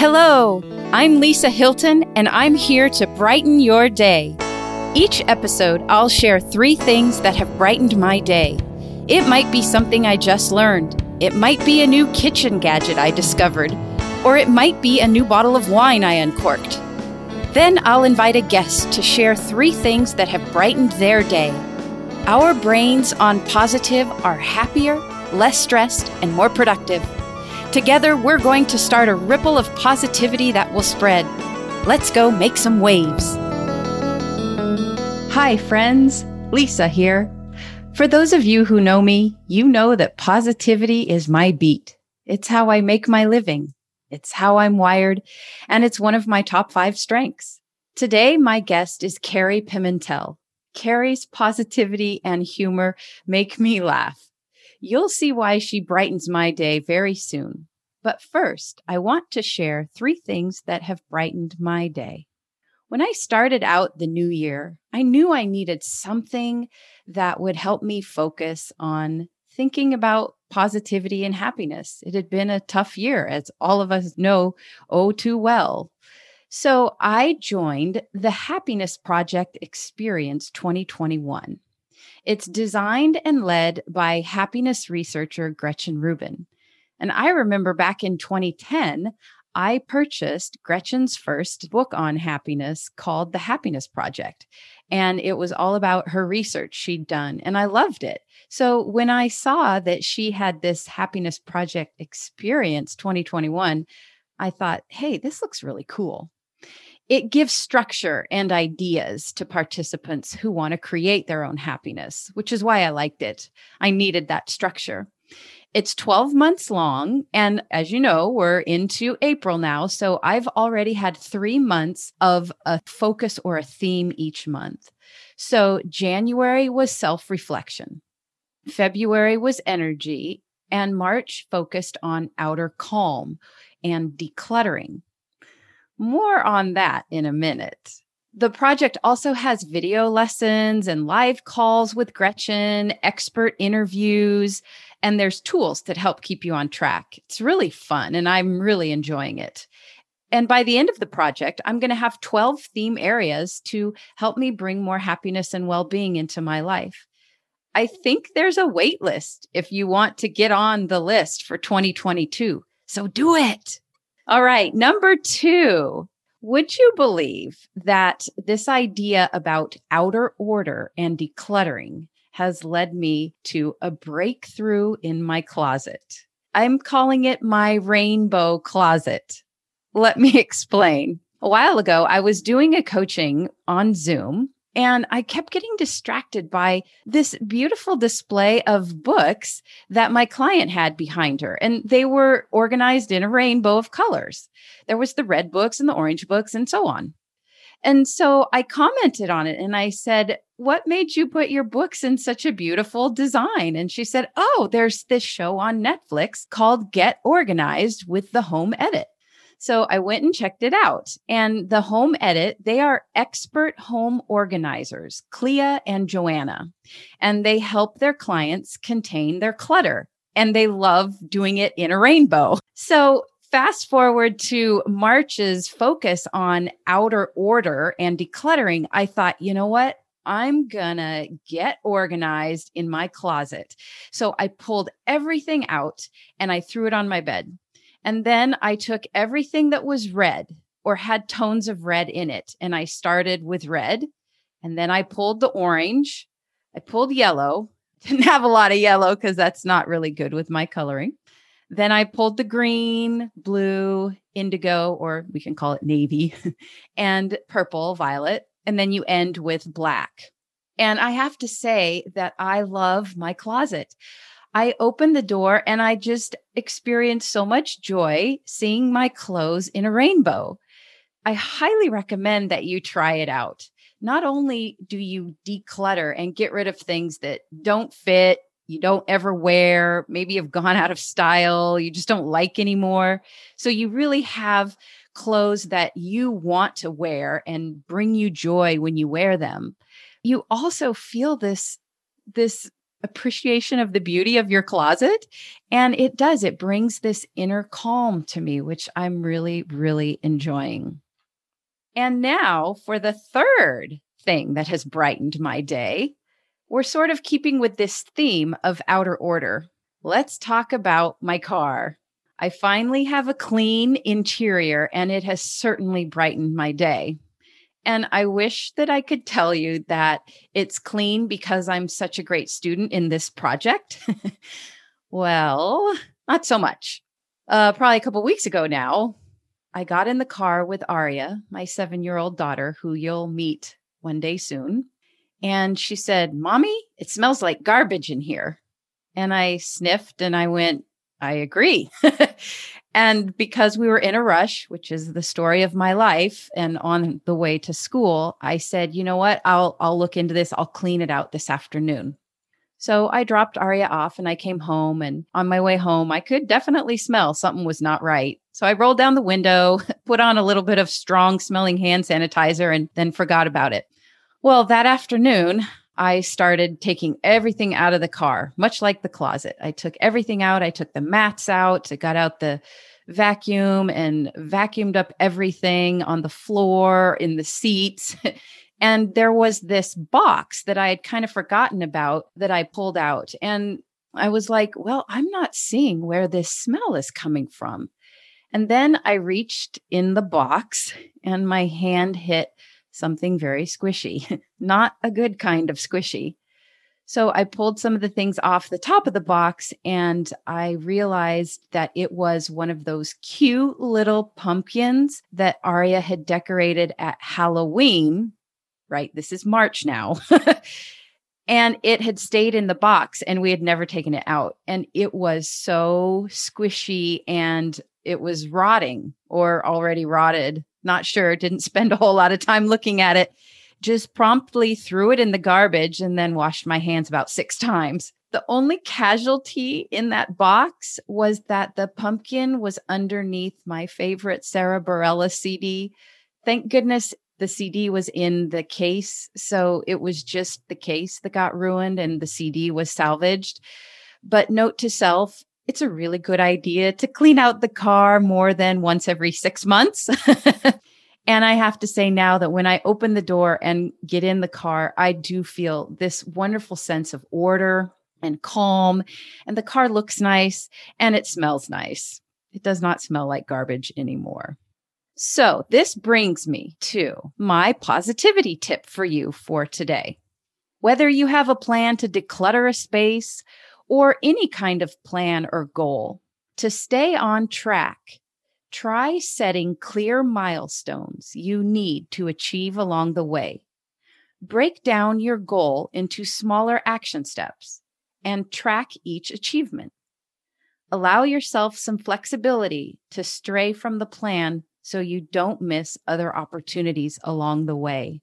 Hello, I'm Lisa Hylton, and I'm here to brighten your day. Each episode, I'll share three things that have brightened my day. It might be something I just learned, it might be a new kitchen gadget I discovered, or it might be a new bottle of wine I uncorked. Then I'll invite a guest to share three things that have brightened their day. Our brains on positive are happier, less stressed, and more productive. Together, we're going to start a ripple of positivity that will spread. Let's go make some waves. Hi, friends. Lisa here. For those of you who know me, you know that positivity is my beat. It's how I make my living. It's how I'm wired, and it's one of my top five strengths. Today, my guest is Carrie Pimentel. Carrie's positivity and humor make me laugh. You'll see why she brightens my day very soon. But first, I want to share three things that have brightened my day. When I started out the new year, I knew I needed something that would help me focus on thinking about positivity and happiness. It had been a tough year, as all of us know oh too well. So I joined the Happiness Project Experience 2021. It's designed and led by happiness researcher Gretchen Rubin. And I remember back in 2010, I purchased Gretchen's first book on happiness called The Happiness Project. And it was all about her research she'd done. And I loved it. So when I saw that she had this Happiness Project experience 2021, I thought, hey, this looks really cool it gives structure and ideas to participants who want to create their own happiness, which is why I liked it. I needed that structure. It's 12 months long. And as you know, we're into April now. So I've already had three months of a focus or a theme each month. So January was self reflection, February was energy, and March focused on outer calm and decluttering. More on that in a minute. The project also has video lessons and live calls with Gretchen, expert interviews, and there's tools that help keep you on track. It's really fun and I'm really enjoying it. And by the end of the project, I'm going to have 12 theme areas to help me bring more happiness and well being into my life. I think there's a wait list if you want to get on the list for 2022. So do it. All right. Number two, would you believe that this idea about outer order and decluttering has led me to a breakthrough in my closet? I'm calling it my rainbow closet. Let me explain. A while ago, I was doing a coaching on Zoom and I kept getting distracted by this beautiful display of books that my client had behind her. And they were organized in a rainbow of colors. There was the red books and the orange books and so on. And so I commented on it and I said, What made you put your books in such a beautiful design? And she said, Oh, there's this show on Netflix called Get Organized with the Home Edit. So I went and checked it out. And the home edit, they are expert home organizers, Clea and Joanna, and they help their clients contain their clutter. And they love doing it in a rainbow. So fast forward to March's focus on outer order and decluttering, I thought, you know what? I'm gonna get organized in my closet. So I pulled everything out and I threw it on my bed. And then I took everything that was red or had tones of red in it. And I started with red. And then I pulled the orange. I pulled yellow. Didn't have a lot of yellow because that's not really good with my coloring. Then I pulled the green, blue, indigo, or we can call it navy, and purple, violet. And then you end with black. And I have to say that I love my closet. I opened the door and I just experienced so much joy seeing my clothes in a rainbow. I highly recommend that you try it out. Not only do you declutter and get rid of things that don't fit, you don't ever wear, maybe have gone out of style, you just don't like anymore. So you really have clothes that you want to wear and bring you joy when you wear them. You also feel this this appreciation of the beauty of your closet. And it does, it brings this inner calm to me, which I'm really, really enjoying. And now for the third thing that has brightened my day. We're sort of keeping with this theme of outer order. Let's talk about my car. I finally have a clean interior, and it has certainly brightened my day. And I wish that I could tell you that it's clean because I'm such a great student in this project. well, not so much. Uh, probably a couple weeks ago now, I got in the car with Aria, my seven year old daughter, who you'll meet one day soon. And she said, Mommy, it smells like garbage in here. And I sniffed and I went, I agree. and because we were in a rush, which is the story of my life, and on the way to school, I said, you know what? I'll I'll look into this. I'll clean it out this afternoon. So I dropped Aria off and I came home. And on my way home, I could definitely smell something was not right. So I rolled down the window, put on a little bit of strong smelling hand sanitizer, and then forgot about it. Well, that afternoon, I started taking everything out of the car, much like the closet. I took everything out. I took the mats out. I got out the vacuum and vacuumed up everything on the floor, in the seats. and there was this box that I had kind of forgotten about that I pulled out. And I was like, well, I'm not seeing where this smell is coming from. And then I reached in the box and my hand hit something very squishy, not a good kind of squishy. So I pulled some of the things off the top of the box and I realized that it was one of those cute little pumpkins that Aria had decorated at Halloween. Right. This is March now. and it had stayed in the box and we had never taken it out. And it was so squishy and it was rotting or already rotted not sure, didn't spend a whole lot of time looking at it, just promptly threw it in the garbage and then washed my hands about six times. The only casualty in that box was that the pumpkin was underneath my favorite Sara Bareilles CD. Thank goodness the CD was in the case. So it was just the case that got ruined and the CD was salvaged. But note to self, it's a really good idea to clean out the car more than once every six months. and I have to say now that when I open the door and get in the car, I do feel this wonderful sense of order and calm. And the car looks nice and it smells nice. It does not smell like garbage anymore. So, this brings me to my positivity tip for you for today. Whether you have a plan to declutter a space or any kind of plan or goal. To stay on track, try setting clear milestones you need to achieve along the way. Break down your goal into smaller action steps and track each achievement. Allow yourself some flexibility to stray from the plan so you don't miss other opportunities along the way.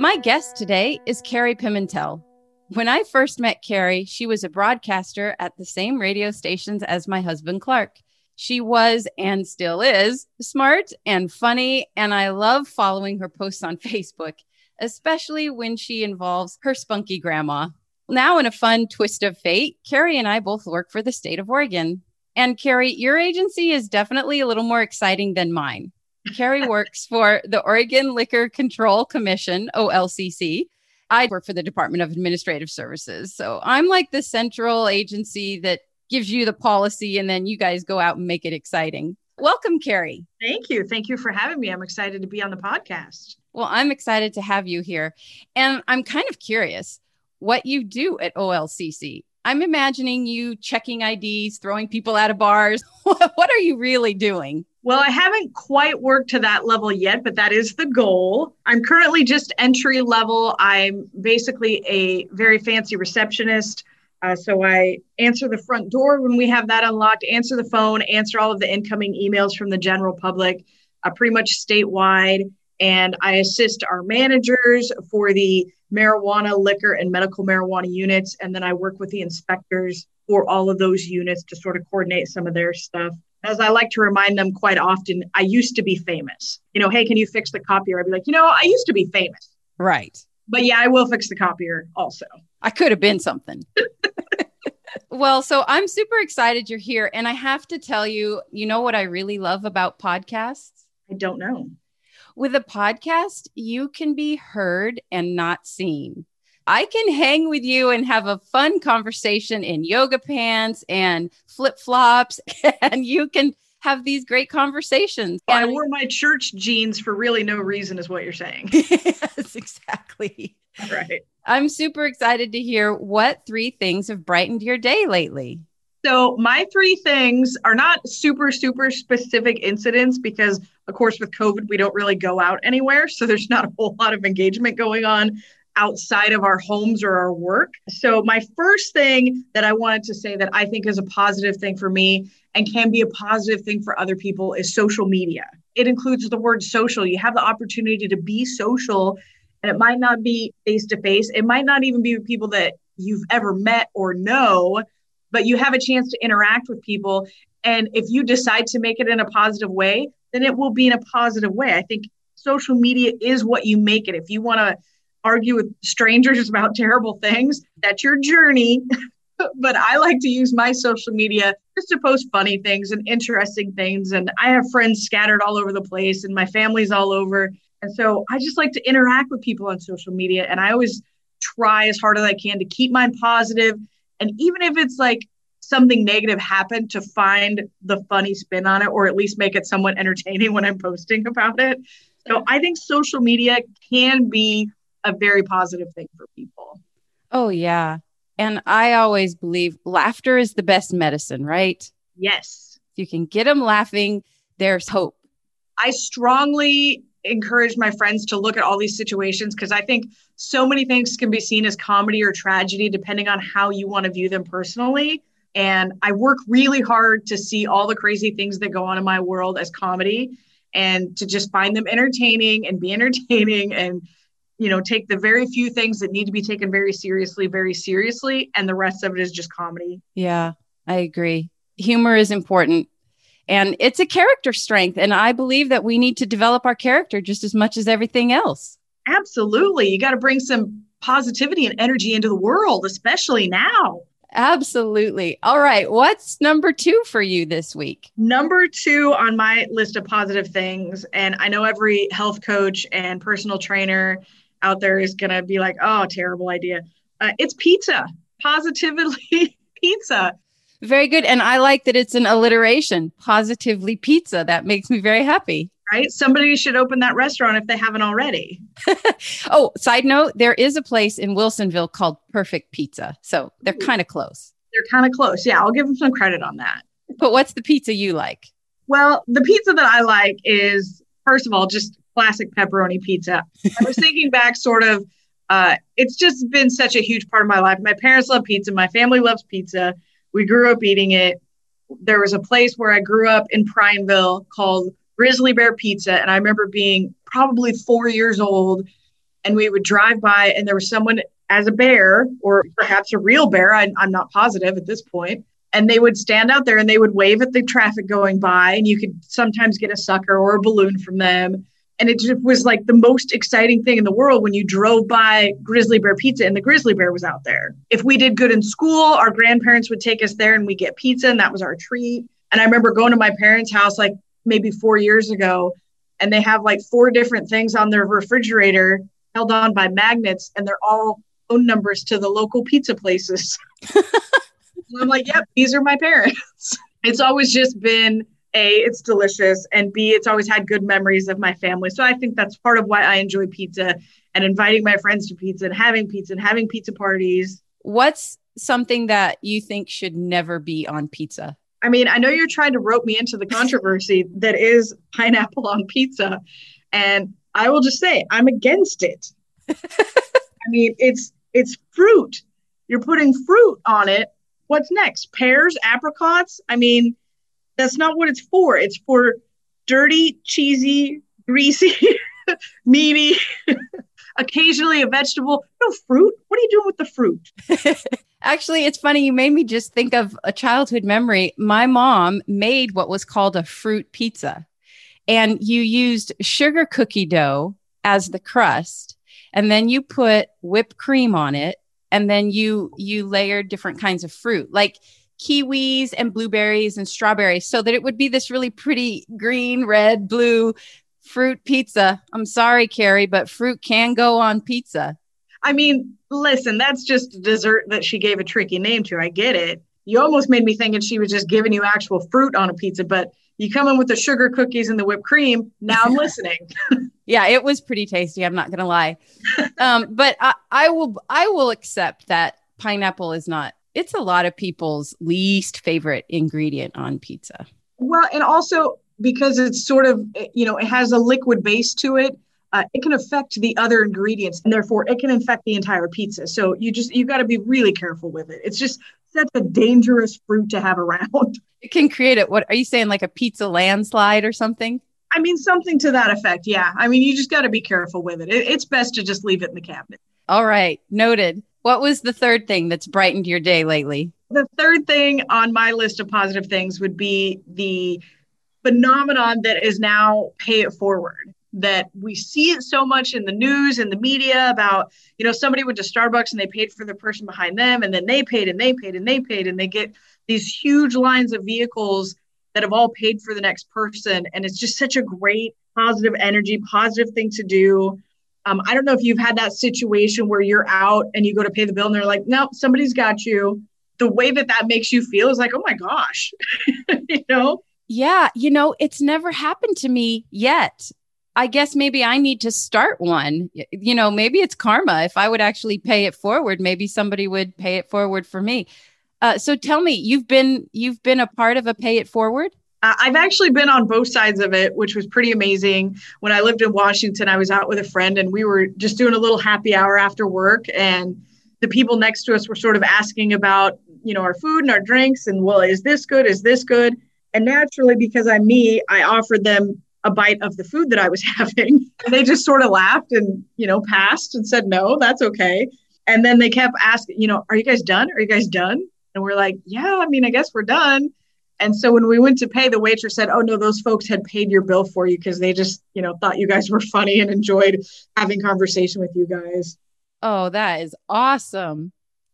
My guest today is Carrie Pimentel. When I first met Carrie, she was a broadcaster at the same radio stations as my husband, Clark. She was and still is smart and funny, and I love following her posts on Facebook, especially when she involves her spunky grandma. Now, in a fun twist of fate, Carrie and I both work for the state of Oregon. And Carrie, your agency is definitely a little more exciting than mine. Carrie works for the Oregon Liquor Control Commission, OLCC. I work for the Department of Administrative Services. So I'm like the central agency that gives you the policy and then you guys go out and make it exciting. Welcome, Carrie. Thank you. Thank you for having me. I'm excited to be on the podcast. Well, I'm excited to have you here. And I'm kind of curious what you do at OLCC. I'm imagining you checking IDs, throwing people out of bars. what are you really doing? Well, I haven't quite worked to that level yet, but that is the goal. I'm currently just entry level. I'm basically a very fancy receptionist. Uh, so I answer the front door when we have that unlocked, answer the phone, answer all of the incoming emails from the general public, uh, pretty much statewide. And I assist our managers for the marijuana, liquor, and medical marijuana units. And then I work with the inspectors for all of those units to sort of coordinate some of their stuff as I like to remind them quite often, I used to be famous. You know, hey, can you fix the copier? I'd be like, you know, I used to be famous. Right. But yeah, I will fix the copier also. I could have been something. well, so I'm super excited you're here. And I have to tell you, you know what I really love about podcasts? I don't know. With a podcast, you can be heard and not seen. I can hang with you and have a fun conversation in yoga pants and flip flops, and you can have these great conversations. I wore my church jeans for really no reason, is what you're saying. yes, exactly. Right. I'm super excited to hear what three things have brightened your day lately. So, my three things are not super, super specific incidents because, of course, with COVID, we don't really go out anywhere. So, there's not a whole lot of engagement going on outside of our homes or our work. So, my first thing that I wanted to say that I think is a positive thing for me and can be a positive thing for other people is social media. It includes the word social. You have the opportunity to be social, and it might not be face to face, it might not even be with people that you've ever met or know, but you have a chance to interact with people. And if you decide to make it in a positive way, then it will be in a positive way. I think social media is what you make it. If you want to argue with strangers about terrible things. That's your journey. but I like to use my social media just to post funny things and interesting things. And I have friends scattered all over the place, and my family's all over. And so I just like to interact with people on social media. And I always try as hard as I can to keep mine positive. And even if it's like something negative happened, to find the funny spin on it, or at least make it somewhat entertaining when I'm posting about it. So I think social media can be a very positive thing for people. Oh, yeah. And I always believe laughter is the best medicine, right? Yes. If you can get them laughing, there's hope. I strongly encourage my friends to look at all these situations because I think so many things can be seen as comedy or tragedy depending on how you want to view them personally. And I work really hard to see all the crazy things that go on in my world as comedy and to just find them entertaining and be entertaining and you know, take the very few things that need to be taken very seriously, very seriously, and the rest of it is just comedy. Yeah, I agree. Humor is important and it's a character strength. And I believe that we need to develop our character just as much as everything else. Absolutely. You got to bring some positivity and energy into the world, especially now. Absolutely. All right. What's number two for you this week? Number two on my list of positive things, and I know every health coach and personal trainer out there is going to be like, oh, terrible idea. Uh, it's pizza, positively pizza. Very good. And I like that it's an alliteration, positively pizza. That makes me very happy. Right? Somebody should open that restaurant if they haven't already. oh, side note, there is a place in Wilsonville called Perfect Pizza. So they're kind of close. They're kind of close. Yeah, I'll give them some credit on that. But what's the pizza you like? Well, the pizza that I like is, first of all, just classic pepperoni pizza. I was thinking back, sort of, uh, it's just been such a huge part of my life. My parents love pizza. My family loves pizza. We grew up eating it. There was a place where I grew up in Prineville called Grizzly Bear Pizza. And I remember being probably four years old. And we would drive by, and there was someone as a bear, or perhaps a real bear. I, I'm not positive at this point and they would stand out there and they would wave at the traffic going by and you could sometimes get a sucker or a balloon from them and it just was like the most exciting thing in the world when you drove by Grizzly Bear Pizza and the Grizzly Bear was out there. If we did good in school, our grandparents would take us there and we get pizza, and that was our treat. And I remember going to my parents' house like maybe four years ago, and they have like four different things on their refrigerator held on by magnets, and they're all phone numbers to the local pizza places. I'm like, yep, these are my parents. It's always just been a it's delicious and b it's always had good memories of my family. So i think that's part of why i enjoy pizza and inviting my friends to pizza and having pizza and having pizza parties. What's something that you think should never be on pizza? I mean i know you're trying to rope me into the controversy that is pineapple on pizza and i will just say i'm against it. I mean it's it's fruit. You're putting fruit on it. What's next? Pears apricots? I mean that's not what it's for. It's for dirty, cheesy, greasy, meaty, occasionally a vegetable. No fruit. What are you doing with the fruit? Actually, it's funny. You made me just think of a childhood memory. My mom made what was called a fruit pizza, and you used sugar cookie dough as the crust. and then you put whipped cream on it and then you you layered different kinds of fruit like kiwis and blueberries and strawberries so that it would be this really pretty green red blue fruit pizza i'm sorry carrie but fruit can go on pizza i mean listen that's just a dessert that she gave a tricky name to i get it you almost made me thinking she was just giving you actual fruit on a pizza but you come in with the sugar cookies and the whipped cream. Now I'm listening. yeah, it was pretty tasty. I'm not gonna lie, um, but I, I will I will accept that pineapple is not. It's a lot of people's least favorite ingredient on pizza. Well, and also because it's sort of you know it has a liquid base to it. Uh, it can affect the other ingredients and therefore it can infect the entire pizza so you just you got to be really careful with it it's just such a dangerous fruit to have around It can create it. What are you saying? Like a pizza landslide or something? I mean, something to that effect. Yeah. I mean, you just got to be careful with it. it. It's best to just leave it in the cabinet. All right. Noted. What was the third thing that's brightened your day lately? The third thing on my list of positive things would be the phenomenon that is now pay it forward that we see it so much in the news and the media about you know somebody went to starbucks and they paid for the person behind them and then they paid and they paid and they paid and they get these huge lines of vehicles that have all paid for the next person. And it's just such a great positive energy, positive thing to do. Um, I don't know if you've had that situation where you're out and you go to pay the bill and they're like, no, somebody's got you. The way that that makes you feel is like, oh my gosh, you know? Yeah. You know, it's never happened to me yet. I guess maybe I need to start one. You know, maybe it's karma. If I would actually pay it forward, maybe somebody would pay it forward for me. Uh, so tell me, you've been you've been a part of a pay it forward. I've actually been on both sides of it, which was pretty amazing. When I lived in Washington, I was out with a friend and we were just doing a little happy hour after work. And the people next to us were sort of asking about, you know, our food and our drinks and, well, is this good? Is this good? And naturally, because I'm me, I offered them a bite of the food that I was having. And they just sort of laughed and, you know, passed and said, no, that's okay. And then they kept asking, you know, are you guys done? Are you guys done? And we're like, yeah, I mean, I guess we're done. And so when we went to pay, the waitress said, oh, no, those folks had paid your bill for you because they just, you know, thought you guys were funny and enjoyed having conversation with you guys. Oh, that is awesome.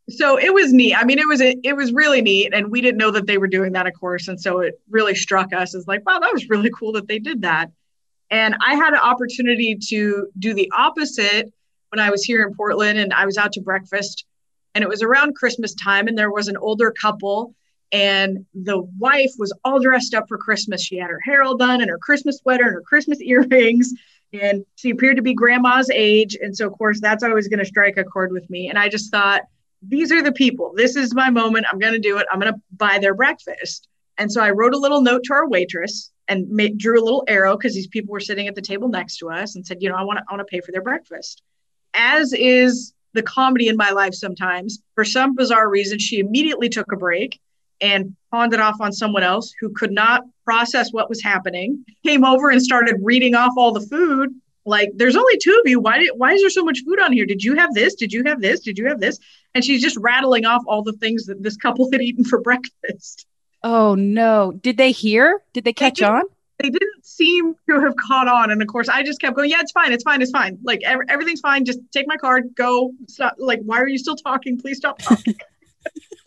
So it was neat. I mean, it was it was really neat, and we didn't know that they were doing that, of course. And so it really struck us as like, wow, that was really cool that they did that. And I had an opportunity to do the opposite when I was here in Portland, and I was out to breakfast and it was around Christmas time, and there was an older couple, and the wife was all dressed up for Christmas. She had her hair all done, and her Christmas sweater, and her Christmas earrings, and she appeared to be grandma's age. And so, of course, that's always going to strike a chord with me. And I just thought, these are the people. This is my moment. I'm going to do it. I'm going to buy their breakfast. And so I wrote a little note to our waitress and drew a little arrow because these people were sitting at the table next to us and said, you know, I want to I want to pay for their breakfast. As is the comedy in my life sometimes. For some bizarre reason, she immediately took a break and pawned it off on someone else who could not process what was happening. Came over and started reading off all the food. Like, there's only two of you. Why did why is there so much food on here? Did you have this? Did you have this? Did you have this? And she's just rattling off all the things that this couple had eaten for breakfast. Oh no. Did they hear? Did they catch on? they didn't seem to have caught on. And of course, I just kept going, yeah, it's fine. It's fine. It's fine. Like ev- everything's fine. Just take my card, go. Stop. Like, why are you still talking? Please stop talking.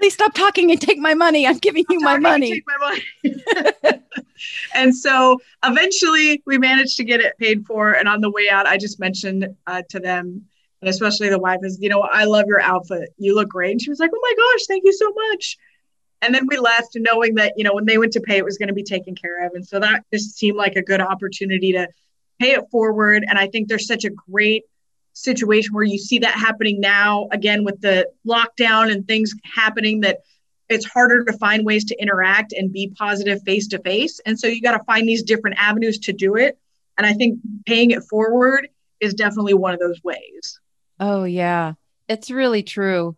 Please stop talking and take my money. I'm giving you my money. Take my money. and so eventually we managed to get it paid for. And on the way out, I just mentioned uh, to them, and especially the wife is, you know, I love your outfit. You look great. And she was like, oh my gosh, thank you so much. And then we left knowing that, you know, when they went to pay, it was going to be taken care of. And so that just seemed like a good opportunity to pay it forward. And I think there's such a great situation where you see that happening now, again, with the lockdown and things happening that it's harder to find ways to interact and be positive face to face. And so you got to find these different avenues to do it. And I think paying it forward is definitely one of those ways. Oh, yeah. It's really true.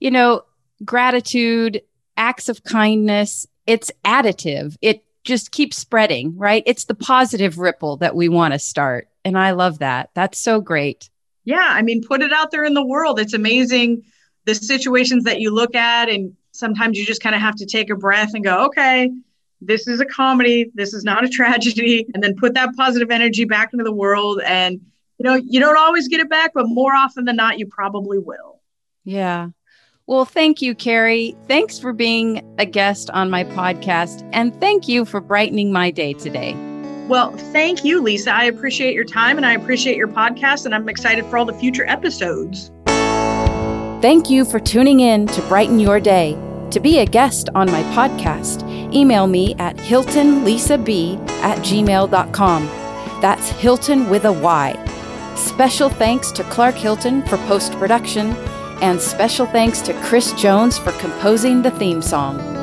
You know, gratitude acts of kindness, it's additive. It just keeps spreading, right? It's the positive ripple that we want to start. And I love that. That's so great. Yeah. I mean, put it out there in the world. It's amazing the situations that you look at. And sometimes you just kind of have to take a breath and go, okay, this is a comedy. This is not a tragedy. And then put that positive energy back into the world. And you know, you don't always get it back, but more often than not, you probably will. Yeah. Well, thank you, Carrie. Thanks for being a guest on my podcast. And thank you for brightening my day today. Well, thank you, Lisa. I appreciate your time and I appreciate your podcast, and I'm excited for all the future episodes. Thank you for tuning in to Brighten Your Day. To be a guest on my podcast, email me at hyltonlisab at gmail.com. That's Hylton with a Y. Special thanks to Clark Hylton for post production and special thanks to Chris Jones for composing the theme song.